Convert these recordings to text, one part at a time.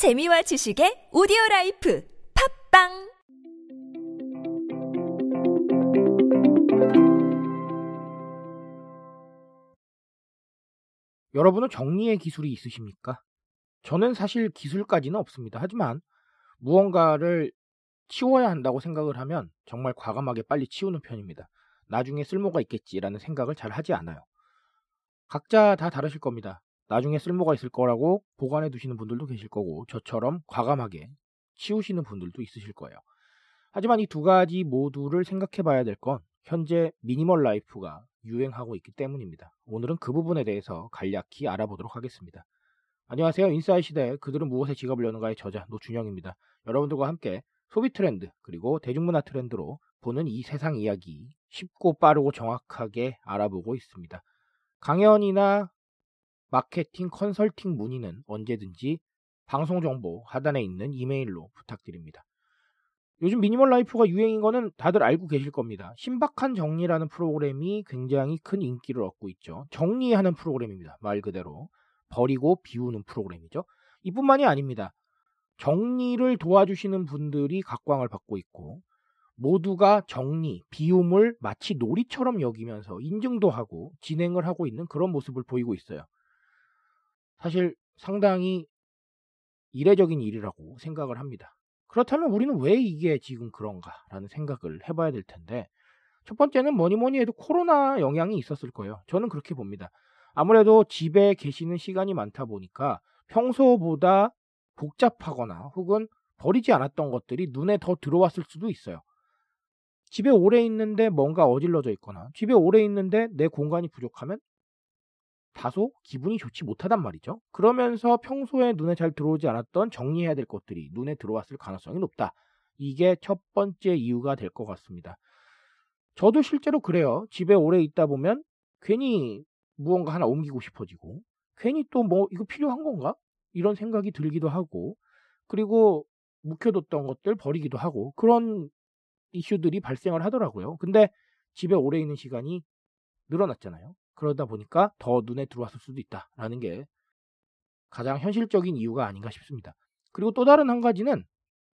재미와 지식의 오디오 라이프 팟빵 여러분은 정리의 기술이 있으십니까? 저는 사실 기술까지는 없습니다. 하지만 무언가를 치워야 한다고 생각을 하면 정말 과감하게 빨리 치우는 편입니다. 나중에 쓸모가 있겠지라는 생각을 잘 하지 않아요. 각자 다 다르실 겁니다. 나중에 쓸모가 있을 거라고 보관해 두시는 분들도 계실 거고 저처럼 과감하게 치우시는 분들도 있으실 거예요. 하지만 이 두 가지 모두를 생각해 봐야 될 건 현재 미니멀 라이프가 유행하고 있기 때문입니다. 오늘은 그 부분에 대해서 간략히 알아보도록 하겠습니다. 안녕하세요. 인싸의 시대 그들은 무엇에 지갑을 여는가의 저자 노준영입니다. 여러분들과 함께 소비 트렌드 그리고 대중문화 트렌드로 보는 이 세상 이야기 쉽고 빠르고 정확하게 알아보고 있습니다. 강연이나 마케팅 컨설팅 문의는 언제든지 방송 정보 하단에 있는 이메일로 부탁드립니다. 요즘 미니멀 라이프가 유행인 거는 다들 알고 계실 겁니다. 신박한 정리라는 프로그램이 굉장히 큰 인기를 얻고 있죠. 정리하는 프로그램입니다. 말 그대로. 버리고 비우는 프로그램이죠. 이뿐만이 아닙니다. 정리를 도와주시는 분들이 각광을 받고 있고 모두가 정리, 비움을 마치 놀이처럼 여기면서 인증도 하고 진행을 하고 있는 그런 모습을 보이고 있어요. 사실 상당히 이례적인 일이라고 생각을 합니다. 그렇다면 우리는 왜 이게 지금 그런가라는 생각을 해봐야 될 텐데 첫 번째는 뭐니 뭐니 해도 코로나 영향이 있었을 거예요. 저는 그렇게 봅니다. 아무래도 집에 계시는 시간이 많다 보니까 평소보다 복잡하거나 혹은 버리지 않았던 것들이 눈에 더 들어왔을 수도 있어요. 집에 오래 있는데 뭔가 어질러져 있거나 집에 오래 있는데 내 공간이 부족하면 다소 기분이 좋지 못하단 말이죠. 그러면서 평소에 눈에 잘 들어오지 않았던 정리해야 될 것들이 눈에 들어왔을 가능성이 높다. 이게 첫 번째 이유가 될 것 같습니다. 저도 실제로 그래요. 집에 오래 있다 보면 괜히 무언가 하나 옮기고 싶어지고 괜히 또 뭐 이거 필요한 건가? 이런 생각이 들기도 하고 그리고 묵혀뒀던 것들 버리기도 하고 그런 이슈들이 발생을 하더라고요. 근데 집에 오래 있는 시간이 늘어났잖아요. 그러다 보니까 더 눈에 들어왔을 수도 있다라는 게 가장 현실적인 이유가 아닌가 싶습니다. 그리고 또 다른 한 가지는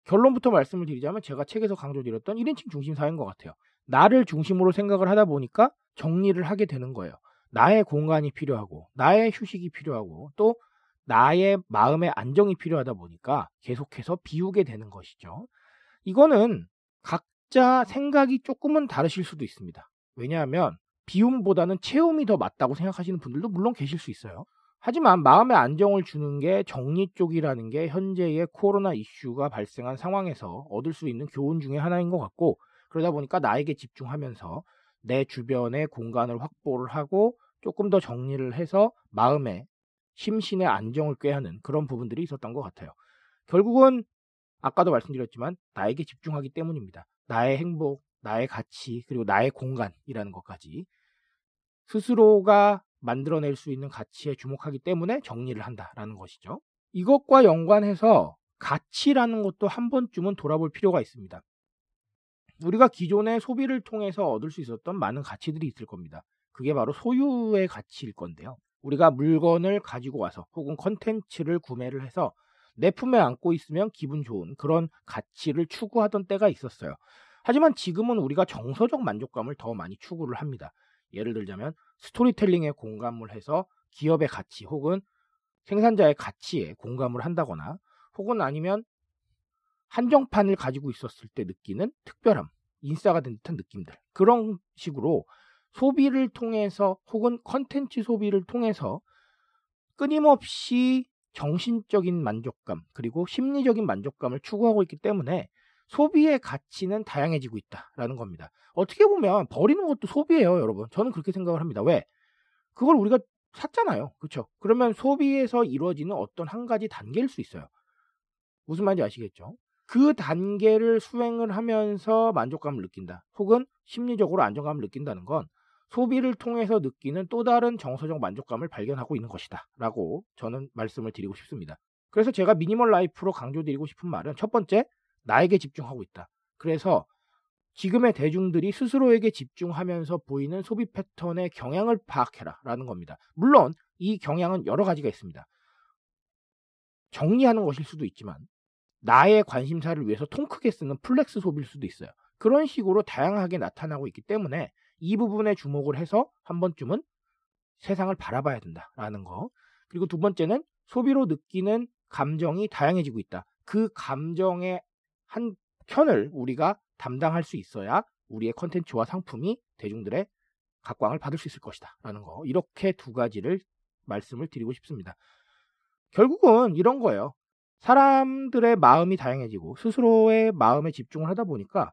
결론부터 말씀을 드리자면 제가 책에서 강조드렸던 1인칭 중심 사회인 것 같아요. 나를 중심으로 생각을 하다 보니까 정리를 하게 되는 거예요. 나의 공간이 필요하고 나의 휴식이 필요하고 또 나의 마음의 안정이 필요하다 보니까 계속해서 비우게 되는 것이죠. 이거는 각자 생각이 조금은 다르실 수도 있습니다. 왜냐하면 비움보다는 체험이 더 맞다고 생각하시는 분들도 물론 계실 수 있어요. 하지만 마음의 안정을 주는 게 정리 쪽이라는 게 현재의 코로나 이슈가 발생한 상황에서 얻을 수 있는 교훈 중의 하나인 것 같고 그러다 보니까 나에게 집중하면서 내 주변의 공간을 확보를 하고 조금 더 정리를 해서 마음의 심신의 안정을 꾀하는 그런 부분들이 있었던 것 같아요. 결국은 아까도 말씀드렸지만 나에게 집중하기 때문입니다. 나의 행복, 나의 가치, 그리고 나의 공간이라는 것까지 스스로가 만들어낼 수 있는 가치에 주목하기 때문에 정리를 한다라는 것이죠. 이것과 연관해서 가치라는 것도 한 번쯤은 돌아볼 필요가 있습니다. 우리가 기존의 소비를 통해서 얻을 수 있었던 많은 가치들이 있을 겁니다. 그게 바로 소유의 가치일 건데요. 우리가 물건을 가지고 와서 혹은 컨텐츠를 구매를 해서 내 품에 안고 있으면 기분 좋은 그런 가치를 추구하던 때가 있었어요. 하지만 지금은 우리가 정서적 만족감을 더 많이 추구를 합니다. 예를 들자면 스토리텔링에 공감을 해서 기업의 가치 혹은 생산자의 가치에 공감을 한다거나 혹은 아니면 한정판을 가지고 있었을 때 느끼는 특별함, 인싸가 된 듯한 느낌들. 그런 식으로 소비를 통해서 혹은 컨텐츠 소비를 통해서 끊임없이 정신적인 만족감 그리고 심리적인 만족감을 추구하고 있기 때문에 소비의 가치는 다양해지고 있다라는 겁니다. 어떻게 보면 버리는 것도 소비예요, 여러분. 저는 그렇게 생각을 합니다. 왜? 그걸 우리가 샀잖아요. 그렇죠? 그러면 소비에서 이루어지는 어떤 한 가지 단계일 수 있어요. 무슨 말인지 아시겠죠? 그 단계를 수행을 하면서 만족감을 느낀다. 혹은 심리적으로 안정감을 느낀다는 건 소비를 통해서 느끼는 또 다른 정서적 만족감을 발견하고 있는 것이다. 라고 저는 말씀을 드리고 싶습니다. 그래서 제가 미니멀 라이프로 강조드리고 싶은 말은 첫 번째, 나에게 집중하고 있다. 그래서 지금의 대중들이 스스로에게 집중하면서 보이는 소비 패턴의 경향을 파악해라 라는 겁니다. 물론 이 경향은 여러 가지가 있습니다. 정리하는 것일 수도 있지만 나의 관심사를 위해서 통 크게 쓰는 플렉스 소비일 수도 있어요. 그런 식으로 다양하게 나타나고 있기 때문에 이 부분에 주목을 해서 한 번쯤은 세상을 바라봐야 된다라는 거. 그리고 두 번째는 소비로 느끼는 감정이 다양해지고 있다. 그 감정의 한 편을 우리가 담당할 수 있어야 우리의 컨텐츠와 상품이 대중들의 각광을 받을 수 있을 것이다. 라는 거. 이렇게 두 가지를 말씀을 드리고 싶습니다. 결국은 이런 거예요. 사람들의 마음이 다양해지고 스스로의 마음에 집중을 하다 보니까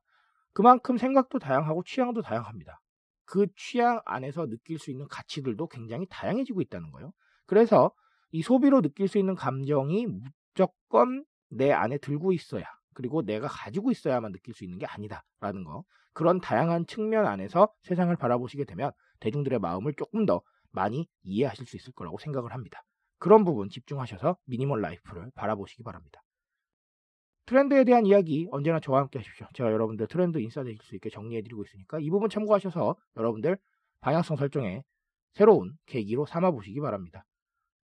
그만큼 생각도 다양하고 취향도 다양합니다. 그 취향 안에서 느낄 수 있는 가치들도 굉장히 다양해지고 있다는 거예요. 그래서 이 소비로 느낄 수 있는 감정이 무조건 내 안에 들고 있어야 그리고 내가 가지고 있어야만 느낄 수 있는 게 아니다라는 거. 그런 다양한 측면 안에서 세상을 바라보시게 되면 대중들의 마음을 조금 더 많이 이해하실 수 있을 거라고 생각을 합니다. 그런 부분 집중하셔서 미니멀 라이프를 바라보시기 바랍니다. 트렌드에 대한 이야기 언제나 저와 함께 하십시오. 제가 여러분들 트렌드 인싸 되실 수 있게 정리해드리고 있으니까 이 부분 참고하셔서 여러분들 방향성 설정에 새로운 계기로 삼아 보시기 바랍니다.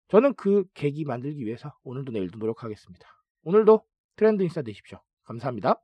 저는 그 계기 만들기 위해서 오늘도 내일도 노력하겠습니다. 오늘도 트렌드 인싸 되십시오. 감사합니다.